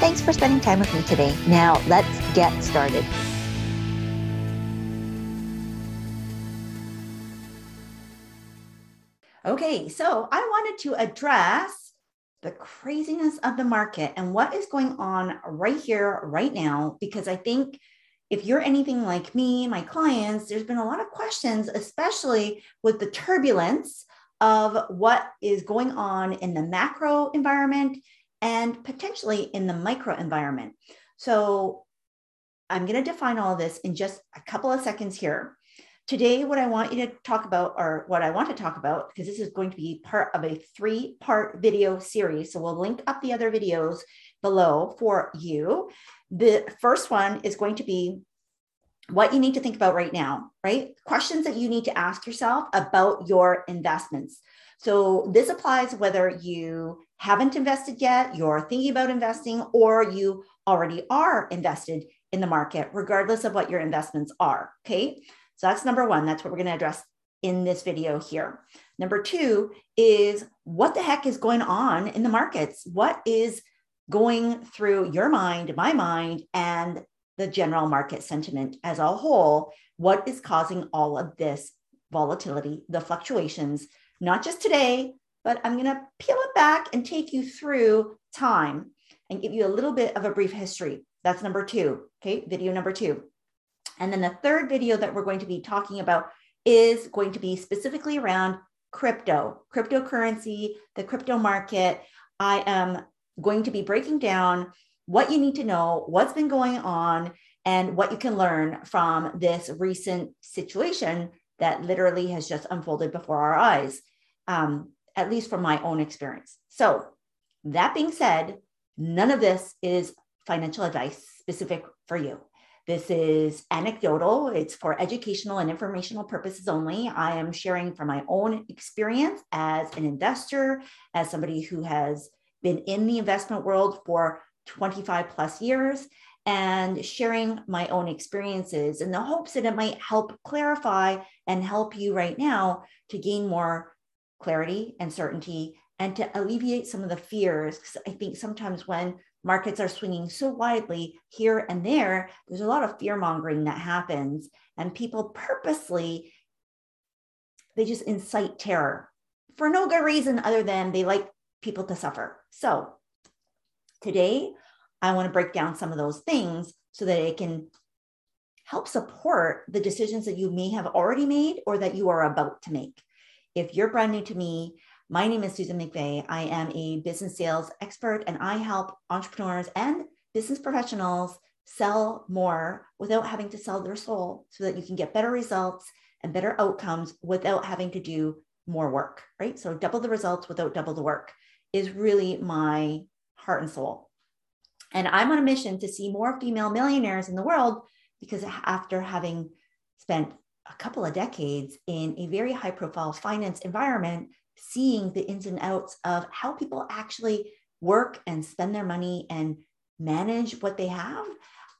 Thanks for spending time with me today. Now, let's get started. Okay, so I wanted to address the craziness of the market and what is going on right here, right now, because I think if you're anything like me, my clients, there's been a lot of questions, especially with the turbulence of what is going on in the macro environment and potentially in the micro environment. So I'm going to define all this in just a couple of seconds here. Today, what I want you to talk about, or what I want to talk about, because this is going to be part of a three part video series. So we'll link up the other videos below for you. The first one is going to be what you need to think about right now, right? Questions that you need to ask yourself about your investments. So this applies whether you haven't invested yet, you're thinking about investing, or you already are invested in the market, regardless of what your investments are. Okay. So that's number one. That's what we're going to address in this video here. Number two is what the heck is going on in the markets? What is going through your mind, my mind, and the general market sentiment as a whole? What is causing all of this volatility, the fluctuations, not just today, but I'm going to peel it back and take you through time and give you a little bit of a brief history. That's number two. Okay, video number two. And then the third video that we're going to be talking about is going to be specifically around crypto, cryptocurrency, the crypto market. I am going to be breaking down what you need to know, what's been going on, and what you can learn from this recent situation that literally has just unfolded before our eyes. Um, at least from my own experience. So, that being said, none of this is financial advice specific for you. This is anecdotal, it's for educational and informational purposes only. I am sharing from my own experience as an investor, as somebody who has been in the investment world for 25 plus years, and sharing my own experiences in the hopes that it might help clarify and help you right now to gain more clarity and certainty and to alleviate some of the fears. I think sometimes when markets are swinging so widely here and there, there's a lot of fear mongering that happens. And people purposely, they just incite terror for no good reason other than they like people to suffer. So today, I want to break down some of those things so that it can help support the decisions that you may have already made or that you are about to make. If you're brand new to me, my name is Susan McVeigh. I am a business sales expert and I help entrepreneurs and business professionals sell more without having to sell their soul so that you can get better results and better outcomes without having to do more work, right? So, double the results without double the work is really my heart and soul. And I'm on a mission to see more female millionaires in the world because after having spent a couple of decades in a very high profile finance environment, seeing the ins and outs of how people actually work and spend their money and manage what they have,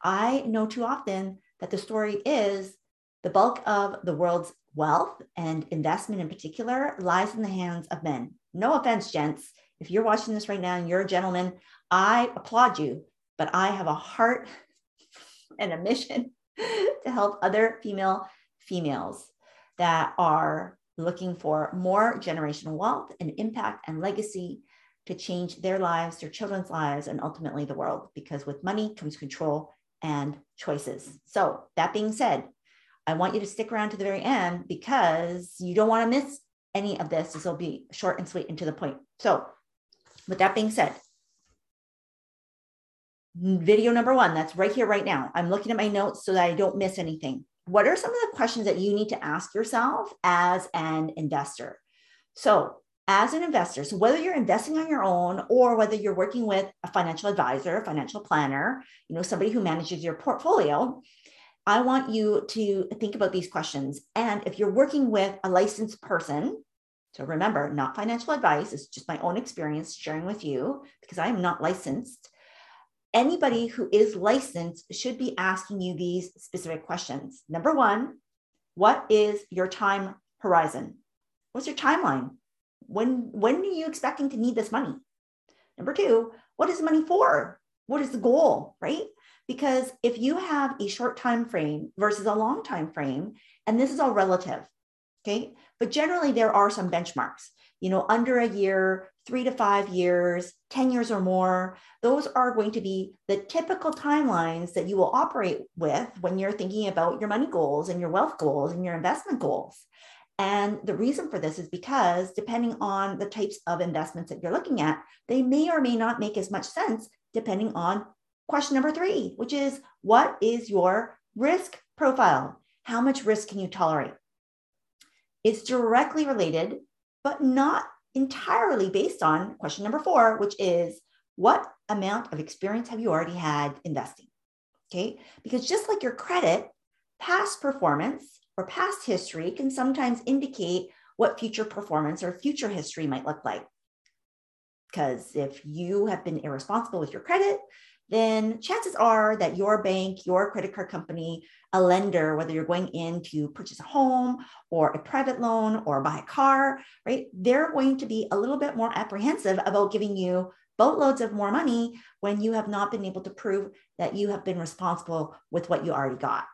I know too often that the story is the bulk of the world's wealth and investment in particular lies in the hands of men. No offense, gents. If you're watching this right now and you're a gentleman, I applaud you, but I have a heart and a mission to help other female females that are looking for more generational wealth and impact and legacy to change their lives, their children's lives, and ultimately the world. Because with money comes control and choices. So, that being said, I want you to stick around to the very end because you don't want to miss any of this. This will be short and sweet and to the point. So, with that being said, video number one, that's right here, right now. I'm looking at my notes so that I don't miss anything what are some of the questions that you need to ask yourself as an investor? So, as an investor, so whether you're investing on your own or whether you're working with a financial advisor, financial planner, you know, somebody who manages your portfolio, I want you to think about these questions. And if you're working with a licensed person, so remember, not financial advice, it's just my own experience sharing with you because I am not licensed. Anybody who is licensed should be asking you these specific questions. Number one, what is your time horizon? What's your timeline? When, when are you expecting to need this money? Number two, what is the money for? What is the goal, right? Because if you have a short time frame versus a long time frame, and this is all relative, okay? But generally, there are some benchmarks, you know, under a year, three to five years, 10 years or more. Those are going to be the typical timelines that you will operate with when you're thinking about your money goals and your wealth goals and your investment goals. And the reason for this is because depending on the types of investments that you're looking at, they may or may not make as much sense depending on question number three, which is what is your risk profile? How much risk can you tolerate? It's directly related, but not entirely based on question number four, which is what amount of experience have you already had investing? Okay, because just like your credit, past performance or past history can sometimes indicate what future performance or future history might look like. Because if you have been irresponsible with your credit, then chances are that your bank, your credit card company, a lender, whether you're going in to purchase a home or a private loan or buy a car, right? They're going to be a little bit more apprehensive about giving you boatloads of more money when you have not been able to prove that you have been responsible with what you already got.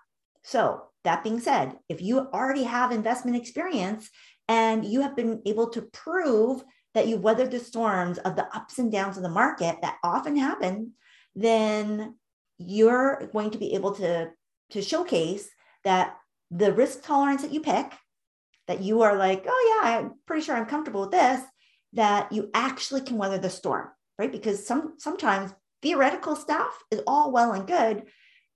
So, that being said, if you already have investment experience and you have been able to prove that you weathered the storms of the ups and downs of the market that often happen then you're going to be able to, to showcase that the risk tolerance that you pick, that you are like, oh, yeah, I'm pretty sure I'm comfortable with this, that you actually can weather the storm, right? Because some sometimes theoretical stuff is all well and good,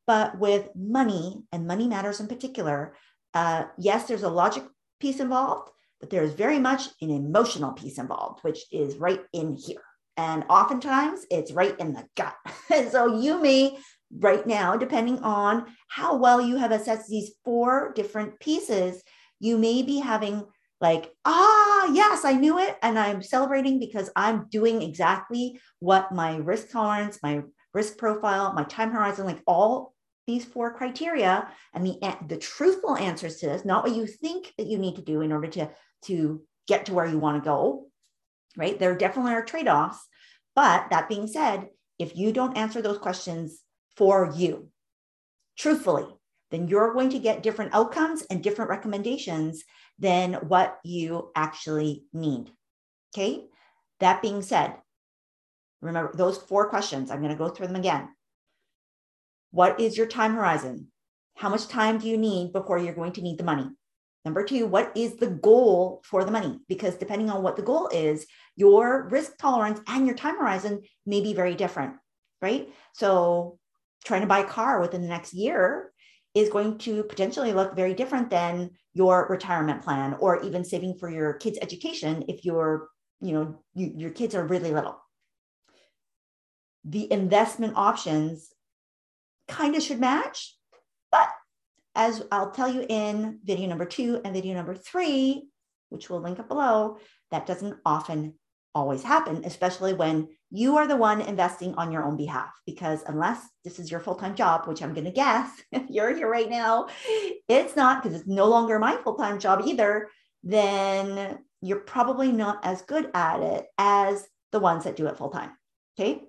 but with money and money matters in particular, uh, yes, there's a logic piece involved, but there's very much an emotional piece involved, which is right in here. And oftentimes it's right in the gut. so you may, right now, depending on how well you have assessed these four different pieces, you may be having like, ah, yes, I knew it. And I'm celebrating because I'm doing exactly what my risk tolerance, my risk profile, my time horizon, like all these four criteria and the, the truthful answers to this, not what you think that you need to do in order to, to get to where you want to go, right? There definitely are trade offs. But that being said, if you don't answer those questions for you, truthfully, then you're going to get different outcomes and different recommendations than what you actually need. Okay. That being said, remember those four questions. I'm going to go through them again. What is your time horizon? How much time do you need before you're going to need the money? Number two, what is the goal for the money? Because depending on what the goal is, your risk tolerance and your time horizon may be very different, right? So, trying to buy a car within the next year is going to potentially look very different than your retirement plan or even saving for your kids' education if you're, you know, you, your kids are really little. The investment options kind of should match, as I'll tell you in video number two and video number three, which we'll link up below, that doesn't often always happen, especially when you are the one investing on your own behalf. Because unless this is your full time job, which I'm going to guess if you're here right now, it's not because it's no longer my full time job either, then you're probably not as good at it as the ones that do it full time. Okay.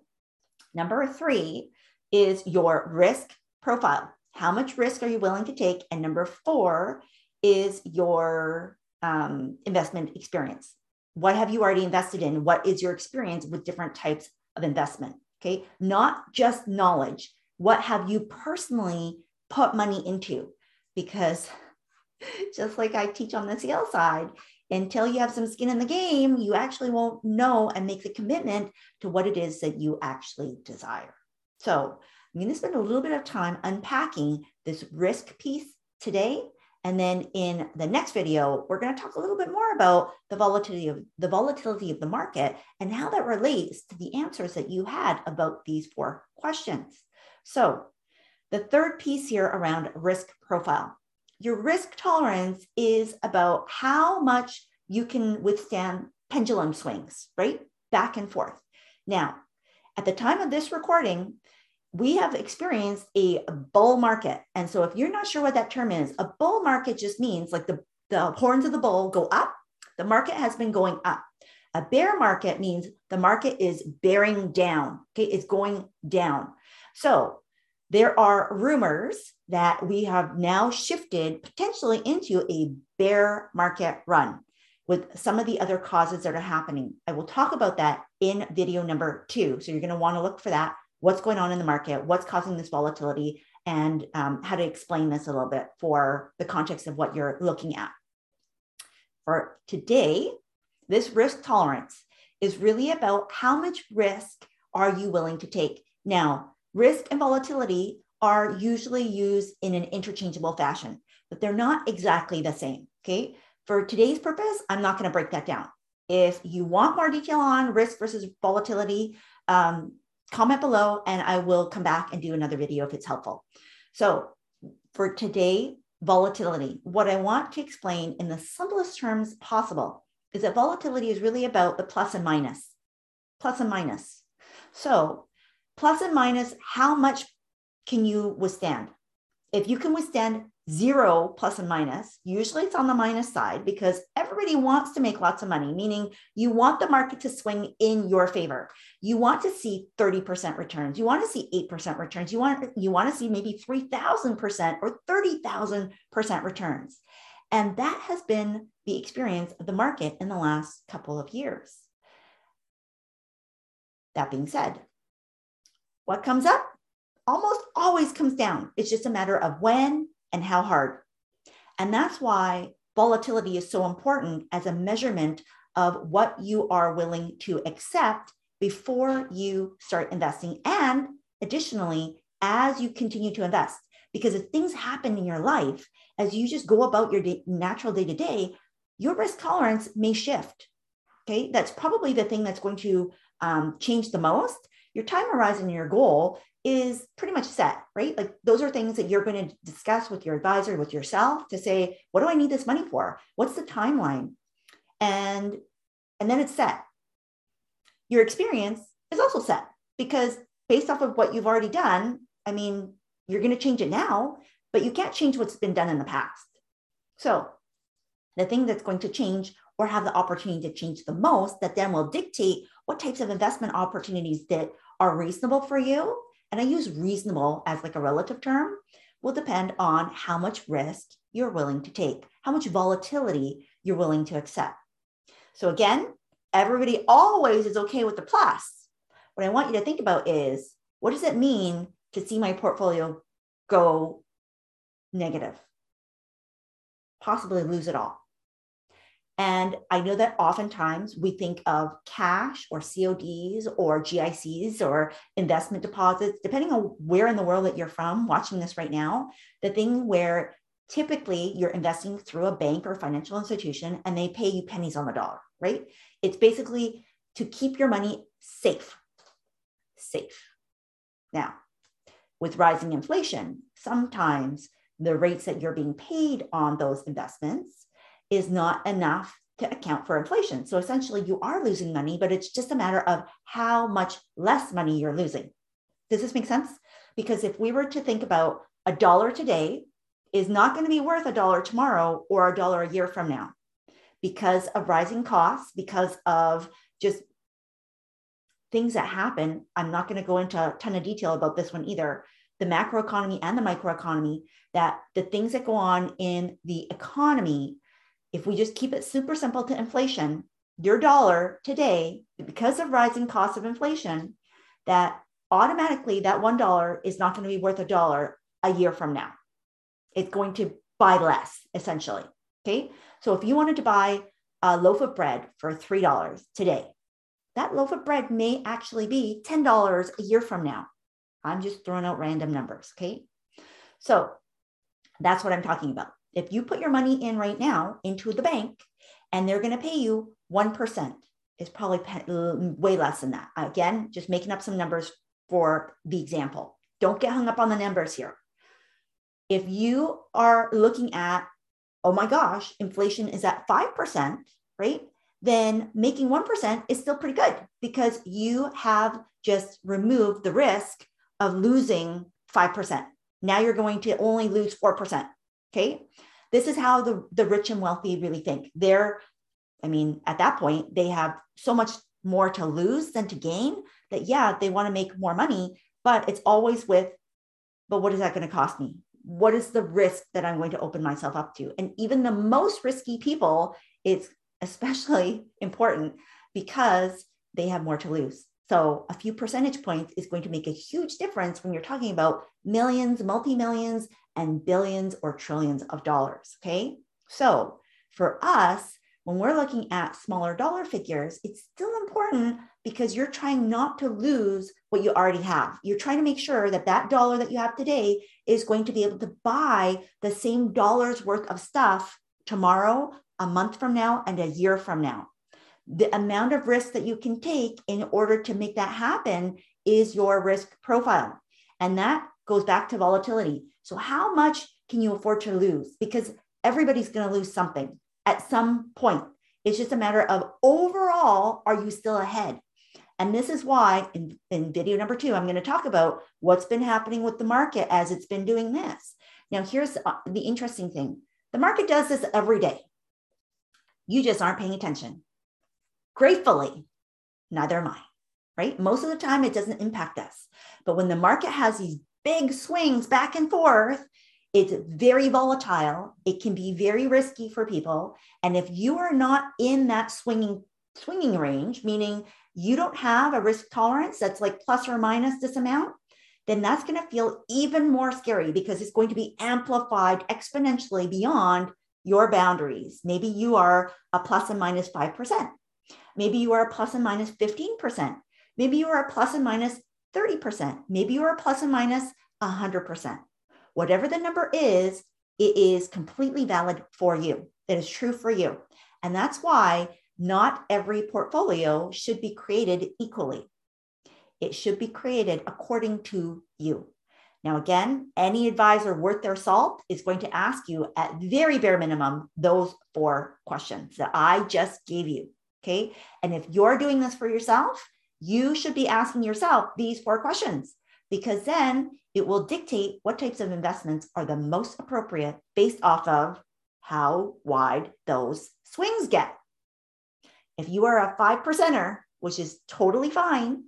Number three is your risk profile. How much risk are you willing to take? And number four is your um, investment experience. What have you already invested in? What is your experience with different types of investment? Okay, not just knowledge. What have you personally put money into? Because just like I teach on the sales side, until you have some skin in the game, you actually won't know and make the commitment to what it is that you actually desire. So I'm going to spend a little bit of time unpacking this risk piece today And then in the next video, we're going to talk a little bit more about the volatility of the volatility of the market and how that relates to the answers that you had about these four questions. So the third piece here around risk profile. Your risk tolerance is about how much you can withstand pendulum swings, right? Back and forth. Now, at the time of this recording, we have experienced a bull market. And so if you're not sure what that term is, a bull market just means like the, the horns of the bull go up, the market has been going up. A bear market means the market is bearing down. Okay, it's going down. So there are rumors that we have now shifted potentially into a bear market run with some of the other causes that are happening. I will talk about that in video number two. So you're going to want to look for that what's going on in the market, what's causing this volatility, and um, how to explain this a little bit for the context of what you're looking at. For today, this risk tolerance is really about how much risk are you willing to take. Now, risk and volatility are usually used in an interchangeable fashion, but they're not exactly the same. Okay. For today's purpose, I'm not going to break that down. If you want more detail on risk versus volatility, um, comment below and I will come back and do another video if it's helpful. So for today, volatility, what I want to explain in the simplest terms possible is that volatility is really about the plus and minus, plus and minus. So plus and minus, how much can you withstand? If you can withstand zero plus and minus. Usually it's on the minus side because everybody wants to make lots of money, meaning you want the market to swing in your favor. You want to see 30% returns. You want to see 8% returns. You want, you want to see maybe 3,000% or 30,000% returns. And that has been the experience of the market in the last couple of years. That being said, what comes up almost always comes down. It's just a matter of when and how hard. And that's why volatility is so important as a measurement of what you are willing to accept before you start investing. And additionally, as you continue to invest, because if things happen in your life, as you just go about your day, natural day to day, your risk tolerance may shift. Okay, that's probably the thing that's going to um, change the most. Your time horizon, your goal is pretty much set, right? Like those are things that you're going to discuss with your advisor, with yourself to say, what do I need this money for? What's the timeline? And and then it's set. Your experience is also set because based off of what you've already done, I mean, you're going to change it now, but you can't change what's been done in the past. So, the thing that's going to change or have the opportunity to change the most that then will dictate what types of investment opportunities that are reasonable for you and I use reasonable as like a relative term, will depend on how much risk you're willing to take, how much volatility you're willing to accept. So again, everybody always is okay with the plus. What I want you to think about is what does it mean to see my portfolio go negative? Possibly lose it all. And I know that oftentimes we think of cash or CODs or GICs or investment deposits, depending on where in the world that you're from watching this right now, the thing where typically you're investing through a bank or financial institution and they pay you pennies on the dollar, right? It's basically to keep your money safe. Safe. Now, with rising inflation, sometimes the rates that you're being paid on those investments is not enough to account for inflation. So essentially, you are losing money, but it's just a matter of how much less money you're losing. Does this make sense? Because if we were to think about a dollar today is not going to be worth a dollar tomorrow or a dollar a year from now because of rising costs, because of just things that happen. I'm not going to go into a ton of detail about this one either. The macroeconomy and the microeconomy, that the things that go on in the economy if we just keep it super simple to inflation, your dollar today, because of rising costs of inflation, that automatically that one dollar is not going to be worth a dollar a year from now. It's going to buy less, essentially. Okay. So if you wanted to buy a loaf of bread for $3 today, that loaf of bread may actually be $10 a year from now. I'm just throwing out random numbers. Okay. So that's what I'm talking about. If you put your money in right now into the bank and they're going to pay you 1%, it's probably mm, way less than that. Again, just making up some numbers for the example. Don't get hung up on the numbers here. If you are looking at, oh my gosh, inflation is at 5%, right? Then making 1% is still pretty good because you have just removed the risk of losing 5%. Now you're going to only lose 4%. Okay. This is how the, the rich and wealthy really think. They're, I mean, at that point, they have so much more to lose than to gain that, yeah, they want to make more money, but it's always with, but what is that going to cost me? What is the risk that I'm going to open myself up to? And even the most risky people, it's especially important because they have more to lose. So a few percentage points is going to make a huge difference when you're talking about millions, multi millions, and billions or trillions of dollars. Okay. So for us, when we're looking at smaller dollar figures, it's still important because you're trying not to lose what you already have. You're trying to make sure that that dollar that you have today is going to be able to buy the same dollar's worth of stuff tomorrow, a month from now, and a year from now. The amount of risk that you can take in order to make that happen is your risk profile. And that goes back to volatility. So, how much can you afford to lose? Because everybody's going to lose something at some point. It's just a matter of overall, are you still ahead? And this is why in, in video number two, I'm going to talk about what's been happening with the market as it's been doing this. Now, here's uh, the interesting thing the market does this every day. You just aren't paying attention. Gratefully, neither am I, right? Most of the time, it doesn't impact us. But when the market has these big swings back and forth, it's very volatile. It can be very risky for people. And if you are not in that swinging swinging range, meaning you don't have a risk tolerance that's like plus or minus this amount, then that's going to feel even more scary because it's going to be amplified exponentially beyond your boundaries. Maybe you are a plus and minus 5%. Maybe you are a plus and minus 15%. Maybe you are a plus and minus 30%. Maybe you are plus and minus 100% whatever the number is, it is completely valid for you. It is true for you. And that's why not every portfolio should be created equally. It should be created according to you. Now, again, any advisor worth their salt is going to ask you at very bare minimum those four questions that I just gave you. Okay. And if you're doing this for yourself, you should be asking yourself these four questions because then it will dictate what types of investments are the most appropriate based off of how wide those swings get. If you are a five percenter, which is totally fine,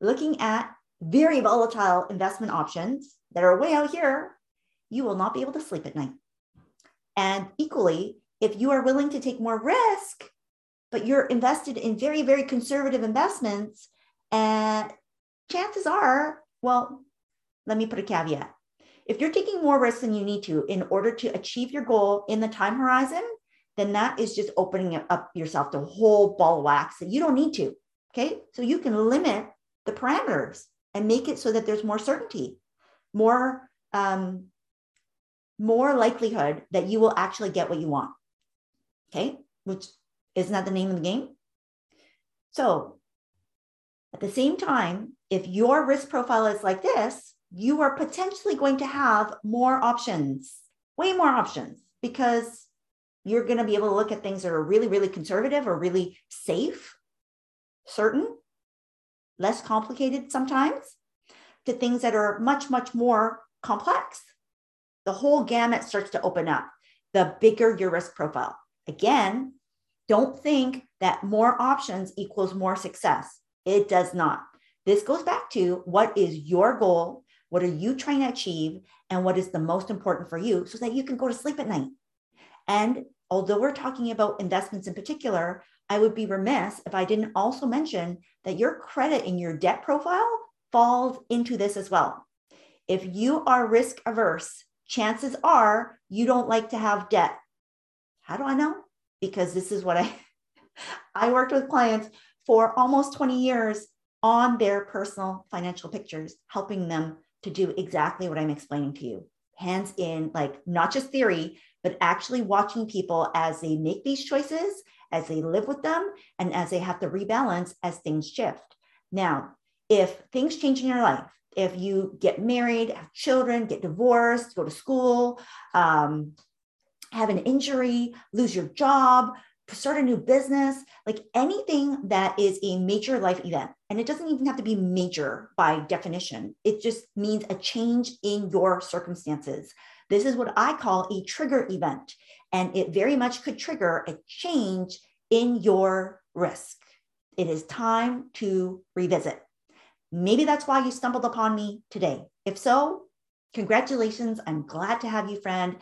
looking at very volatile investment options that are way out here, you will not be able to sleep at night. And equally, if you are willing to take more risk, but you're invested in very, very conservative investments, and chances are well, let me put a caveat. If you're taking more risk than you need to in order to achieve your goal in the time horizon, then that is just opening up yourself to a whole ball of wax that you don't need to. Okay. So you can limit the parameters and make it so that there's more certainty, more, um, more likelihood that you will actually get what you want. Okay. Which isn't that the name of the game? So at the same time, if your risk profile is like this, you are potentially going to have more options, way more options, because you're going to be able to look at things that are really, really conservative or really safe, certain, less complicated sometimes, to things that are much, much more complex. The whole gamut starts to open up the bigger your risk profile. Again, don't think that more options equals more success. It does not. This goes back to what is your goal? What are you trying to achieve? And what is the most important for you so that you can go to sleep at night? And although we're talking about investments in particular, I would be remiss if I didn't also mention that your credit and your debt profile falls into this as well. If you are risk averse, chances are you don't like to have debt. How do I know? Because this is what I I worked with clients for almost 20 years on their personal financial pictures, helping them to do exactly what I'm explaining to you. hands in, like not just theory, but actually watching people as they make these choices, as they live with them, and as they have to rebalance as things shift. Now, if things change in your life, if you get married, have children, get divorced, go to school, um, have an injury, lose your job, start a new business, like anything that is a major life event. And it doesn't even have to be major by definition, it just means a change in your circumstances. This is what I call a trigger event. And it very much could trigger a change in your risk. It is time to revisit. Maybe that's why you stumbled upon me today. If so, congratulations. I'm glad to have you, friend.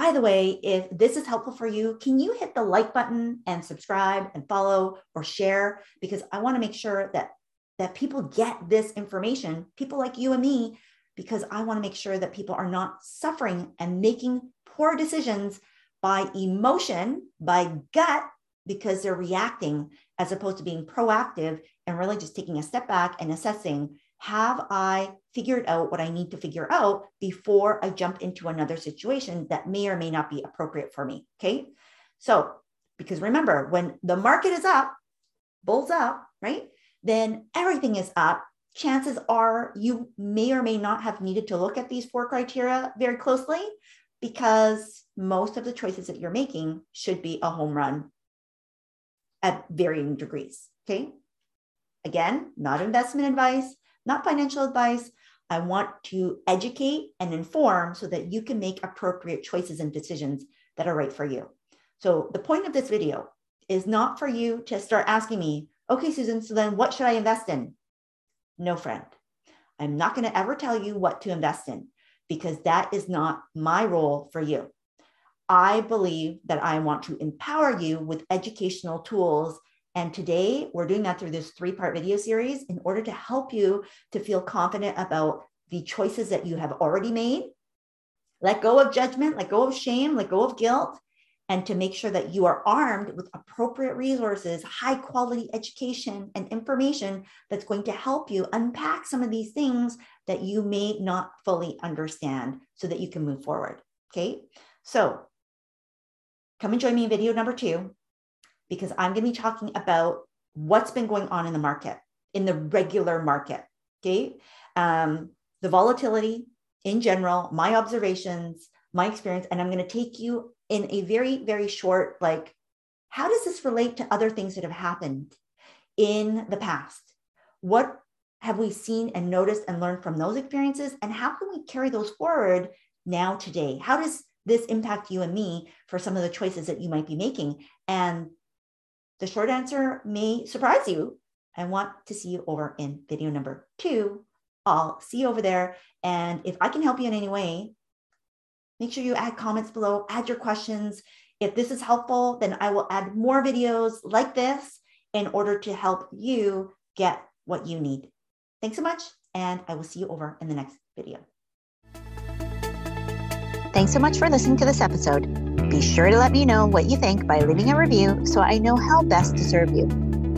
By the way, if this is helpful for you, can you hit the like button and subscribe and follow or share? Because I want to make sure that, that people get this information, people like you and me, because I want to make sure that people are not suffering and making poor decisions by emotion, by gut, because they're reacting as opposed to being proactive and really just taking a step back and assessing have I figured out what I need to figure out before I jump into another situation that may or may not be appropriate for me? Okay. So, because remember, when the market is up, bulls up, right? Then everything is up. Chances are you may or may not have needed to look at these four criteria very closely because most of the choices that you're making should be a home run at varying degrees. Okay. Again, not investment advice, not financial advice. I want to educate and inform so that you can make appropriate choices and decisions that are right for you. So, the point of this video is not for you to start asking me, okay, Susan, so then what should I invest in? No, friend. I'm not going to ever tell you what to invest in because that is not my role for you. I believe that I want to empower you with educational tools. And today we're doing that through this three part video series in order to help you to feel confident about the choices that you have already made. Let go of judgment, let go of shame, let go of guilt, and to make sure that you are armed with appropriate resources, high quality education, and information that's going to help you unpack some of these things that you may not fully understand so that you can move forward. Okay. So come and join me in video number two, because I'm going to be talking about what's been going on in the market, in the regular market. Okay. Um, the volatility in general, my observations, my experience, and I'm going to take you in a very, very short, like, how does this relate to other things that have happened in the past? What have we seen and noticed and learned from those experiences? And how can we carry those forward now, today? How does this impact you and me for some of the choices that you might be making? And the short answer may surprise you. I want to see you over in video number two. I'll see you over there. And if I can help you in any way, make sure you add comments below, add your questions. If this is helpful, then I will add more videos like this in order to help you get what you need. Thanks so much. And I will see you over in the next video. Thanks so much for listening to this episode. Be sure to let me know what you think by leaving a review so I know how best to serve you.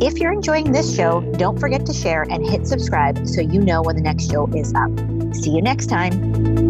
If you're enjoying this show, don't forget to share and hit subscribe so you know when the next show is up. See you next time.